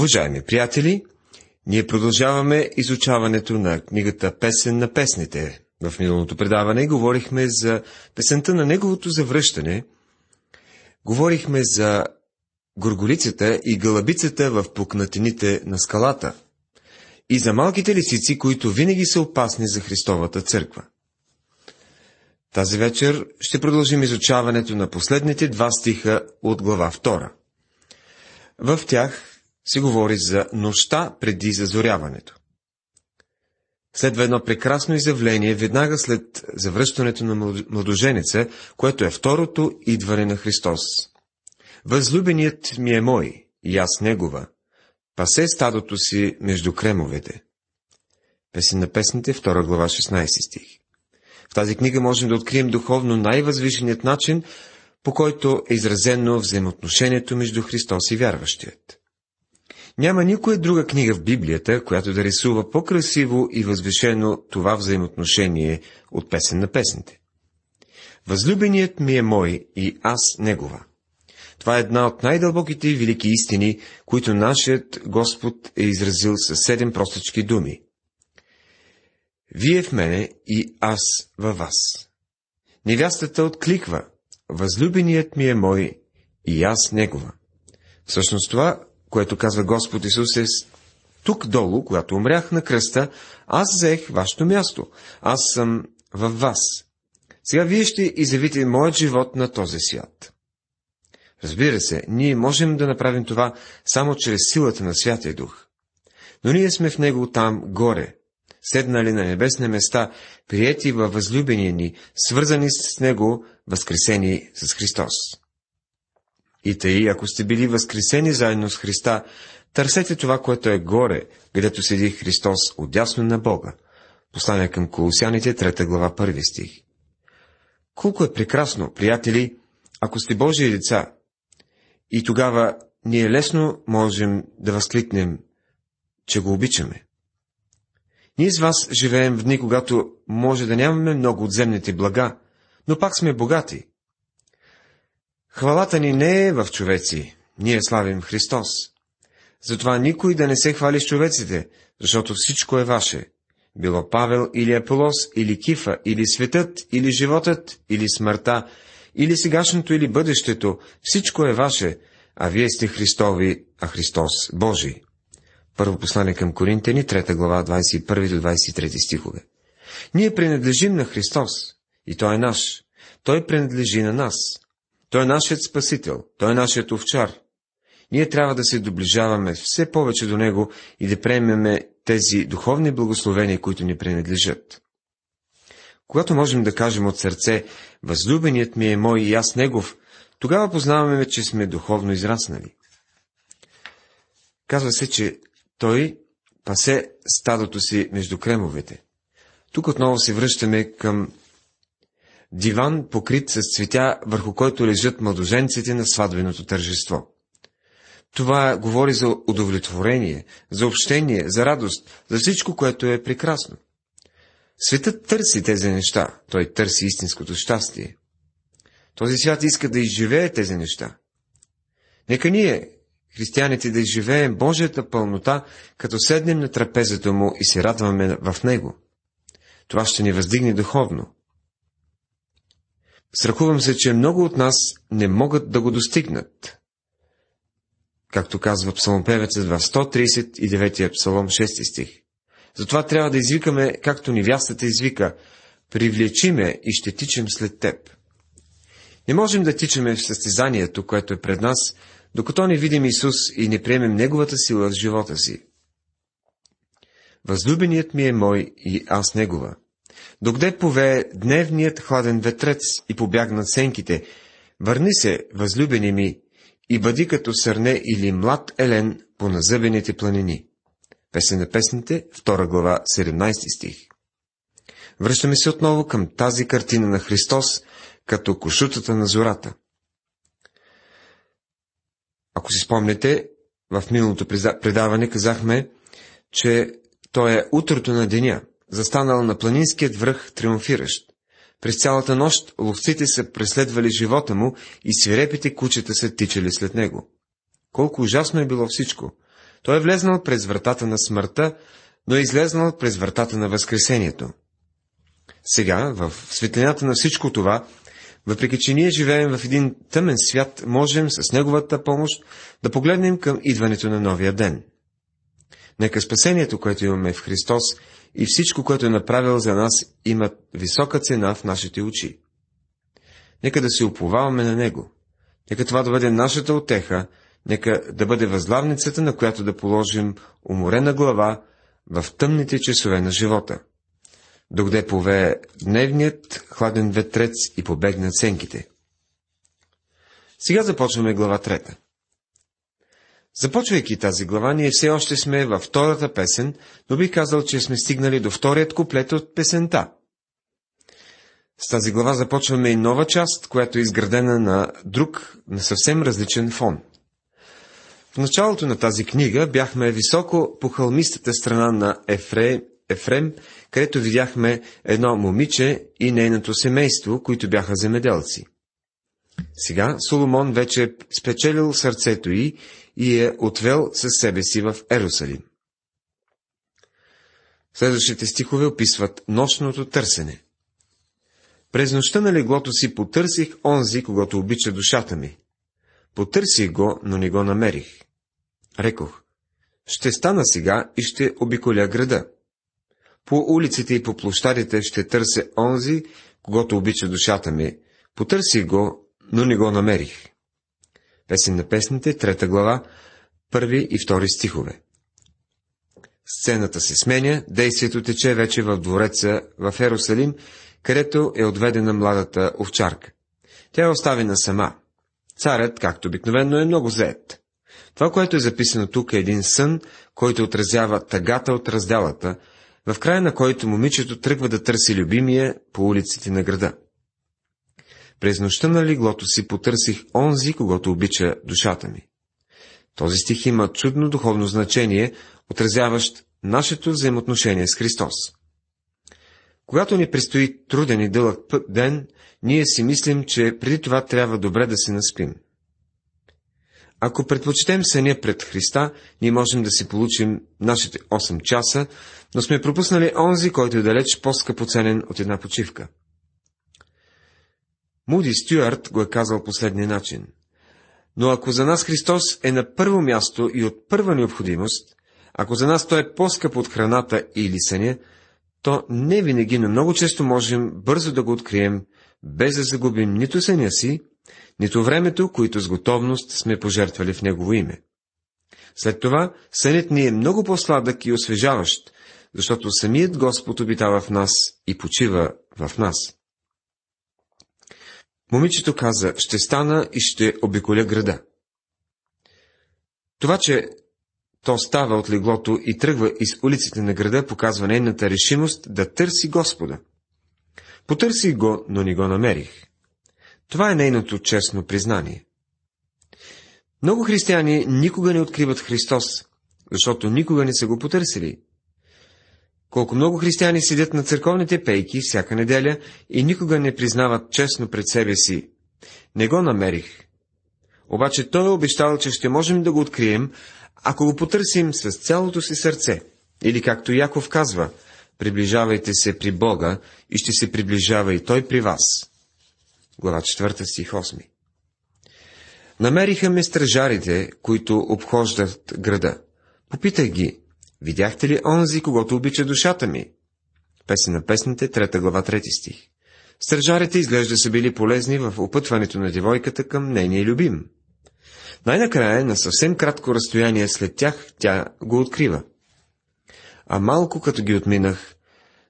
Уважаеми приятели, ние продължаваме изучаването на книгата Песен на песните. В миналото предаване говорихме за песента на неговото завръщане, говорихме за горголицата и гълъбицата в пукнатините на скалата и за малките лисици, които винаги са опасни за Христовата църква. Тази вечер ще продължим изучаването на последните два стиха от глава 2. В тях се говори за нощта преди зазоряването. Следва едно прекрасно изявление веднага след завръщането на младоженеца, което е второто идване на Христос. Възлюбеният ми е мой, и аз негова. Пасе стадото си между кремовете. Песен на песните, 2 глава, 16 стих. В тази книга можем да открием духовно най-възвишеният начин, по който е изразено взаимоотношението между Христос и вярващият. Няма никоя друга книга в Библията, която да рисува по-красиво и възвишено това взаимоотношение от песен на песните. Възлюбеният ми е мой и аз негова. Това е една от най-дълбоките и велики истини, които нашият Господ е изразил със седем простички думи. Вие в мене и аз във вас. Невястата откликва, възлюбеният ми е мой и аз негова. Всъщност това което казва Господ Исус е тук долу, когато умрях на кръста, аз взех вашето място. Аз съм във вас. Сега вие ще изявите моят живот на този свят. Разбира се, ние можем да направим това само чрез силата на Святия Дух. Но ние сме в Него там, горе, седнали на небесни места, приети във възлюбения ни, свързани с Него, възкресени с Христос. И тъй, ако сте били възкресени заедно с Христа, търсете това, което е горе, където седи Христос отясно на Бога. Послание към Колосяните, 3 глава, 1 стих. Колко е прекрасно, приятели, ако сте Божии деца, и тогава ние лесно можем да възкликнем, че го обичаме. Ние с вас живеем в дни, когато може да нямаме много от земните блага, но пак сме богати. Хвалата ни не е в човеци, ние славим Христос. Затова никой да не се хвали с човеците, защото всичко е ваше. Било Павел или Аполос, или Кифа, или светът, или животът, или смъртта, или сегашното, или бъдещето, всичко е ваше, а вие сте Христови, а Христос Божий. Първо послание към Коринтени, 3 глава, 21 до 23 стихове. Ние принадлежим на Христос, и Той е наш. Той принадлежи на нас. Той е нашият Спасител, Той е нашият овчар. Ние трябва да се доближаваме все повече до Него и да приемеме тези духовни благословения, които ни принадлежат. Когато можем да кажем от сърце, възлюбеният ми е мой и аз негов, тогава познаваме, че сме духовно израснали. Казва се, че той пасе стадото си между кремовете. Тук отново се връщаме към диван покрит с цветя, върху който лежат младоженците на сватбеното тържество. Това говори за удовлетворение, за общение, за радост, за всичко, което е прекрасно. Светът търси тези неща, той търси истинското щастие. Този свят иска да изживее тези неща. Нека ние, християните, да изживеем Божията пълнота, като седнем на трапезата му и се радваме в него. Това ще ни въздигне духовно. Страхувам се, че много от нас не могат да го достигнат. Както казва псалмопевецът в 139 псалом 6 стих. Затова трябва да извикаме, както невястата извика, привлечи ме и ще тичем след теб. Не можем да тичаме в състезанието, което е пред нас, докато не видим Исус и не приемем Неговата сила в живота си. Възлюбеният ми е мой и аз Негова. Докъде повее дневният хладен ветрец и побягнат сенките, върни се, възлюбени ми, и бъди като сърне или млад елен по назъбените планини. Песен на песните, 2 глава, 17 стих. Връщаме се отново към тази картина на Христос, като кошутата на зората. Ако си спомнете, в миналото предаване казахме, че той е утрото на деня застанал на планинският връх триумфиращ. През цялата нощ ловците са преследвали живота му и свирепите кучета са тичали след него. Колко ужасно е било всичко! Той е влезнал през вратата на смъртта, но е излезнал през вратата на Възкресението. Сега, в светлината на всичко това, въпреки че ние живеем в един тъмен свят, можем с Неговата помощ да погледнем към идването на новия ден. Нека спасението, което имаме в Христос и всичко, което е направил за нас, имат висока цена в нашите очи. Нека да се уповаваме на Него. Нека това да бъде нашата отеха, нека да бъде възглавницата, на която да положим уморена глава в тъмните часове на живота. Докъде повее дневният хладен ветрец и побегнат сенките. Сега започваме глава трета. Започвайки тази глава, ние все още сме във втората песен, но би казал, че сме стигнали до вторият куплет от песента. С тази глава започваме и нова част, която е изградена на друг, на съвсем различен фон. В началото на тази книга бяхме високо по хълмистата страна на Ефре, Ефрем, където видяхме едно момиче и нейното семейство, които бяха земеделци. Сега Соломон вече е спечелил сърцето й и е отвел със себе си в Ерусалим. Следващите стихове описват нощното търсене. През нощта на леглото си потърсих онзи, когато обича душата ми. Потърсих го, но не го намерих. Рекох, ще стана сега и ще обиколя града. По улиците и по площадите ще търся онзи, когато обича душата ми. Потърсих го, но не го намерих. Песен на песните, трета глава, първи и втори стихове. Сцената се сменя, действието тече вече в двореца в Ерусалим, където е отведена младата овчарка. Тя е оставена сама. Царят, както обикновено, е много заед. Това, което е записано тук е един сън, който отразява тъгата от разделата, в края на който момичето тръгва да търси любимия по улиците на града. През нощта на леглото си потърсих онзи, когато обича душата ми. Този стих има чудно духовно значение, отразяващ нашето взаимоотношение с Христос. Когато ни предстои труден и дълъг път ден, ние си мислим, че преди това трябва добре да се наспим. Ако предпочетем съня пред Христа, ние можем да си получим нашите 8 часа, но сме пропуснали онзи, който е далеч по-скъпоценен от една почивка. Муди Стюарт го е казал последния начин. Но ако за нас Христос е на първо място и от първа необходимост, ако за нас Той е по-скъп от храната или съня, то не винаги, но много често можем бързо да го открием, без да загубим нито съня си, нито времето, които с готовност сме пожертвали в Негово име. След това сънят ни е много по-сладък и освежаващ, защото самият Господ обитава в нас и почива в нас. Момичето каза, ще стана и ще обиколя града. Това, че то става от леглото и тръгва из улиците на града, показва нейната решимост да търси Господа. Потърсих го, но не го намерих. Това е нейното честно признание. Много християни никога не откриват Христос, защото никога не са го потърсили. Колко много християни седят на църковните пейки всяка неделя и никога не признават честно пред себе си. Не го намерих. Обаче той е обещал, че ще можем да го открием, ако го потърсим с цялото си сърце. Или както Яков казва, приближавайте се при Бога и ще се приближава и Той при вас. Глава 4 стих 8 Намериха ме стражарите, които обхождат града. Попитай ги, видяхте ли онзи, когато обича душата ми? Песен на песните, трета глава, трети стих. Стражарите изглежда са били полезни в опътването на девойката към нейния любим. Най-накрая, на съвсем кратко разстояние след тях, тя го открива. А малко като ги отминах,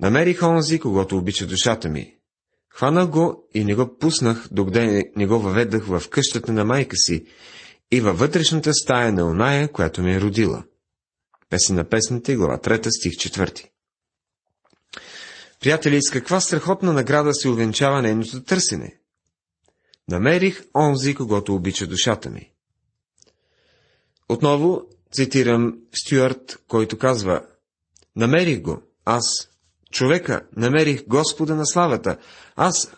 намерих онзи, когато обича душата ми. Хванах го и не го пуснах, докъде не го въведах в къщата на майка си и във вътрешната стая на оная, която ми е родила. Песен на песните, глава 3, стих 4. Приятели, с каква страхотна награда се увенчава нейното търсене? Намерих онзи, когато обича душата ми. Отново цитирам Стюарт, който казва Намерих го, аз, човека, намерих Господа на славата, аз,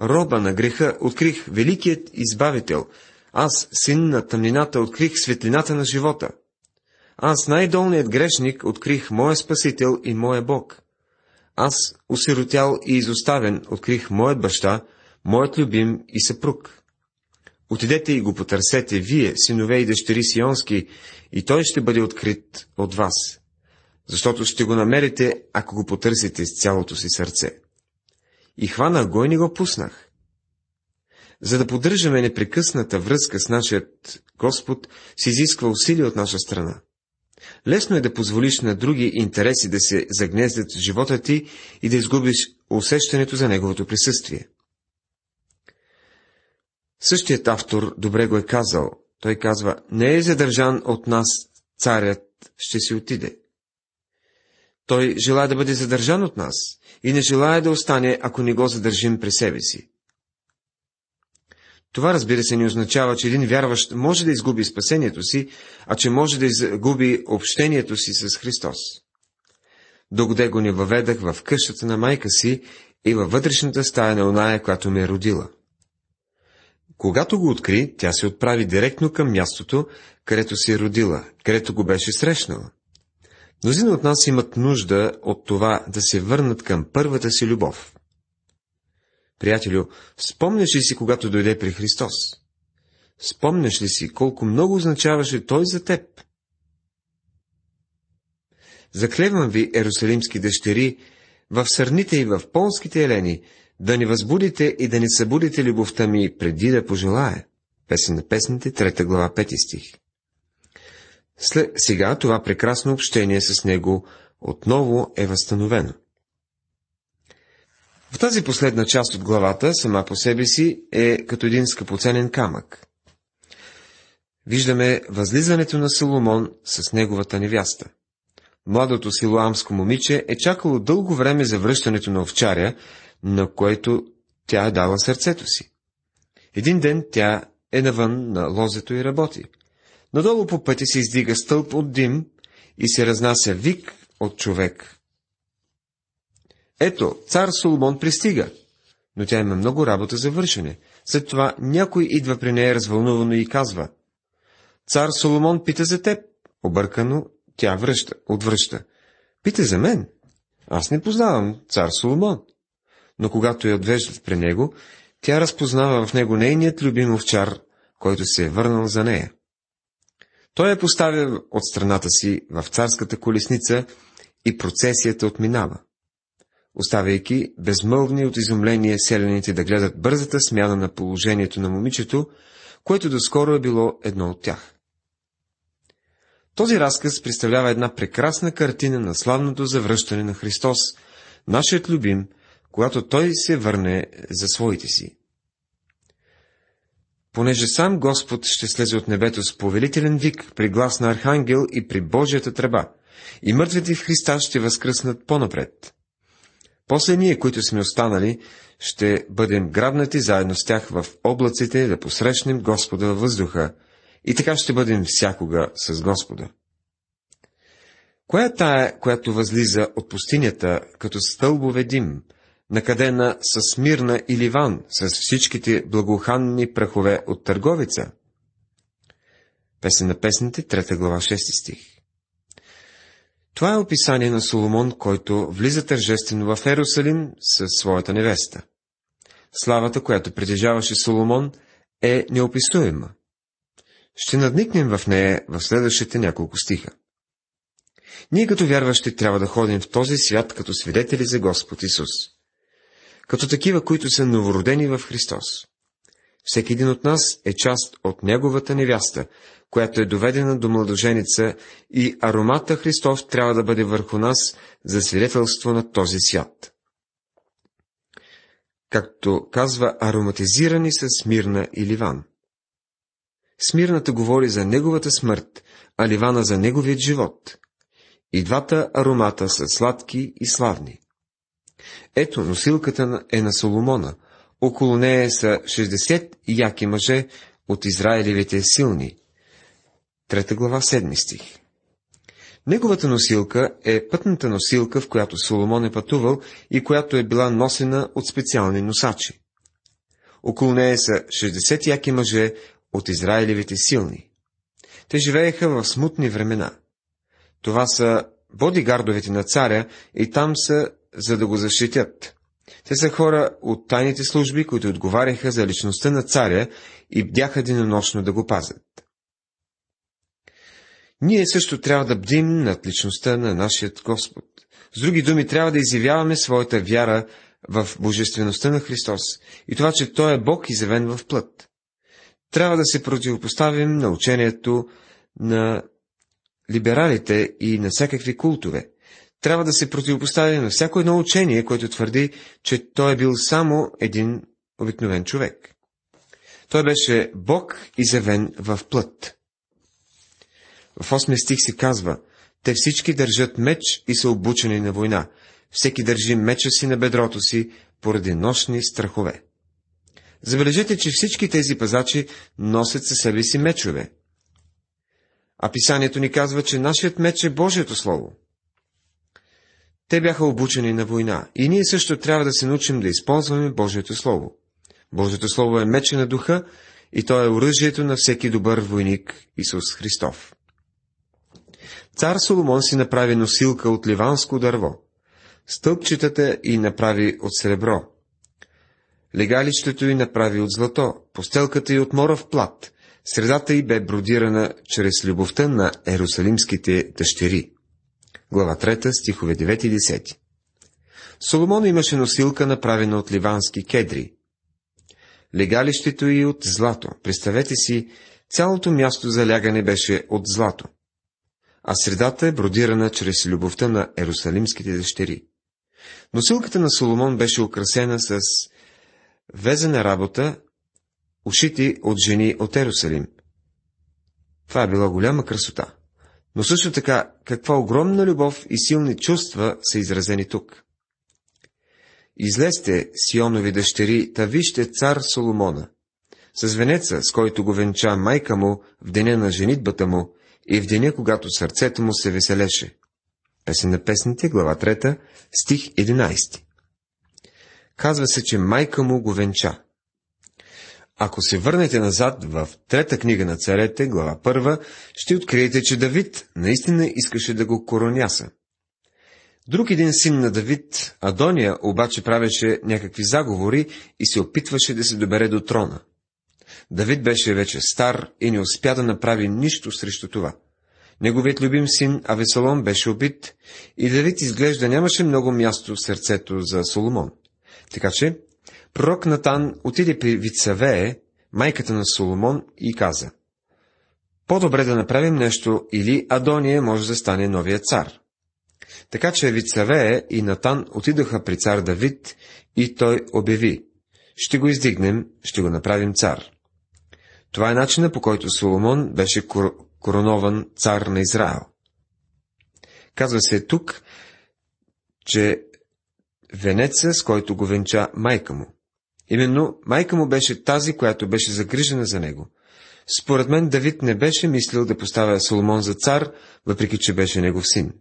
роба на греха, открих великият избавител, аз, син на тъмнината, открих светлината на живота. Аз, най-долният грешник, открих моя Спасител и моя Бог. Аз, осиротял и изоставен, открих моят баща, моят любим и съпруг. Отидете и го потърсете, вие, синове и дъщери Сионски, и той ще бъде открит от вас, защото ще го намерите, ако го потърсите с цялото си сърце. И хванах го и не го пуснах. За да поддържаме непрекъсната връзка с нашият Господ, се изисква усилие от наша страна. Лесно е да позволиш на други интереси да се загнездят в живота ти и да изгубиш усещането за неговото присъствие. Същият автор добре го е казал. Той казва, не е задържан от нас царят, ще си отиде. Той желая да бъде задържан от нас и не желая да остане, ако не го задържим при себе си. Това, разбира се, не означава, че един вярващ може да изгуби спасението си, а че може да изгуби общението си с Христос. Догоде го не въведах в къщата на майка си и във вътрешната стая на оная, която ме е родила. Когато го откри, тя се отправи директно към мястото, където се е родила, където го беше срещнала. Мнозина от нас имат нужда от това да се върнат към първата си любов. Приятелю, спомняш ли си, когато дойде при Христос? Спомняш ли си, колко много означаваше Той за теб? Заклевам ви, ерусалимски дъщери, в сърните и в полските елени, да не възбудите и да не събудите любовта ми преди да пожелая. Песен на песните, трета глава, пети стих. След сега това прекрасно общение с него отново е възстановено. В тази последна част от главата, сама по себе си, е като един скъпоценен камък. Виждаме възлизането на Соломон с неговата невяста. Младото силуамско момиче е чакало дълго време за връщането на овчаря, на което тя е дала сърцето си. Един ден тя е навън на лозето и работи. Надолу по пътя се издига стълб от дим и се разнася вик от човек. Ето, цар Соломон пристига, но тя има много работа за вършене. След това някой идва при нея развълнувано и казва. Цар Соломон пита за теб. Объркано тя връща, отвръща. Пита за мен. Аз не познавам цар Соломон но когато я отвеждат при него, тя разпознава в него нейният любим овчар, който се е върнал за нея. Той я поставя от страната си в царската колесница и процесията отминава, оставяйки безмълвни от изумление селените да гледат бързата смяна на положението на момичето, което доскоро е било едно от тях. Този разказ представлява една прекрасна картина на славното завръщане на Христос, нашият любим, когато той се върне за своите си. Понеже сам Господ ще слезе от небето с повелителен вик при глас на архангел и при Божията тръба, и мъртвите в Христа ще възкръснат по-напред. После ние, които сме останали, ще бъдем грабнати заедно с тях в облаците да посрещнем Господа във въздуха, и така ще бъдем всякога с Господа. Коя е тая, която възлиза от пустинята, като стълбове дим, накадена с Мирна и Ливан, с всичките благоуханни прахове от търговица. Песен на песните, 3 глава, 6 стих. Това е описание на Соломон, който влиза тържествено в Ерусалим със своята невеста. Славата, която притежаваше Соломон, е неописуема. Ще надникнем в нея в следващите няколко стиха. Ние като вярващи трябва да ходим в този свят като свидетели за Господ Исус като такива, които са новородени в Христос. Всеки един от нас е част от Неговата невяста, която е доведена до младоженица и аромата Христов трябва да бъде върху нас за свидетелство на този свят. Както казва, ароматизирани с Смирна и Ливан. Смирната говори за неговата смърт, а Ливана за неговият живот. И двата аромата са сладки и славни. Ето, носилката е на Соломона. Около нея са 60 яки мъже от Израилевите силни. Трета глава, седми стих. Неговата носилка е пътната носилка, в която Соломон е пътувал и която е била носена от специални носачи. Около нея са 60 яки мъже от Израилевите силни. Те живееха в смутни времена. Това са бодигардовете на царя и там са, за да го защитят. Те са хора от тайните служби, които отговаряха за личността на царя и бдяха денонощно да го пазят. Ние също трябва да бдим над личността на нашия Господ. С други думи, трябва да изявяваме своята вяра в божествеността на Христос и това, че Той е Бог изявен в плът. Трябва да се противопоставим на учението на либералите и на всякакви култове. Трябва да се противопоставим на всяко едно учение, което твърди, че той е бил само един обикновен човек. Той беше Бог изявен в плът. В 8 стих се казва, те всички държат меч и са обучени на война. Всеки държи меча си на бедрото си поради нощни страхове. Забележете, че всички тези пазачи носят със себе си мечове. А писанието ни казва, че нашият меч е Божието Слово. Те бяха обучени на война и ние също трябва да се научим да използваме Божието Слово. Божието Слово е мече на духа и то е оръжието на всеки добър войник Исус Христов. Цар Соломон си направи носилка от ливанско дърво. Стълбчетата и направи от сребро. Легалището й направи от злато, постелката й от моров плат, средата й бе бродирана чрез любовта на ерусалимските дъщери. Глава 3, стихове 9 и 10. Соломон имаше носилка, направена от ливански кедри. Легалището й от злато. Представете си, цялото място за лягане беше от злато а средата е бродирана чрез любовта на ерусалимските дъщери. Носилката на Соломон беше украсена с везена работа, ушити от жени от Ерусалим. Това е била голяма красота. Но също така, каква огромна любов и силни чувства са изразени тук. Излезте, Сионови дъщери, та вижте цар Соломона. С венеца, с който го венча майка му в деня на женитбата му, и в деня, когато сърцето му се веселеше. Песен на песните, глава 3, стих 11. Казва се, че майка му го венча. Ако се върнете назад в трета книга на царете, глава първа, ще откриете, че Давид наистина искаше да го короняса. Друг един син на Давид, Адония, обаче правеше някакви заговори и се опитваше да се добере до трона. Давид беше вече стар и не успя да направи нищо срещу това. Неговият любим син Авесалом беше убит и Давид изглежда нямаше много място в сърцето за Соломон. Така че пророк Натан отиде при Вицавее, майката на Соломон, и каза По-добре да направим нещо, или Адония може да стане новия цар. Така че Вицавее и Натан отидоха при цар Давид и той обяви Ще го издигнем, ще го направим цар. Това е начина по който Соломон беше кор... коронован цар на Израел. Казва се тук, че венеца, с който го венча майка му. Именно майка му беше тази, която беше загрижена за него. Според мен Давид не беше мислил да поставя Соломон за цар, въпреки че беше негов син.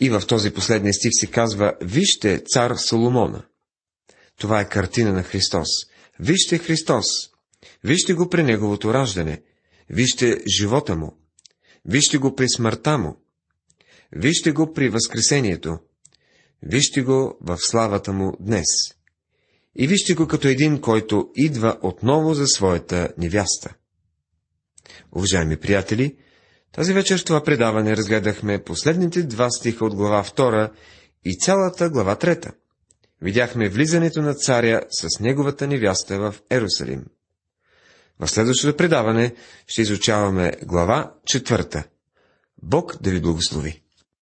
И в този последния стих се казва, вижте цар Соломона. Това е картина на Христос. Вижте Христос, Вижте го при неговото раждане, вижте живота му, вижте го при смъртта му, вижте го при възкресението, вижте го в славата му днес. И вижте го като един, който идва отново за своята невяста. Уважаеми приятели, тази вечер в това предаване разгледахме последните два стиха от глава 2 и цялата глава 3. Видяхме влизането на царя с неговата невяста в Ерусалим. В следващото предаване ще изучаваме глава четвърта. Бог да ви благослови!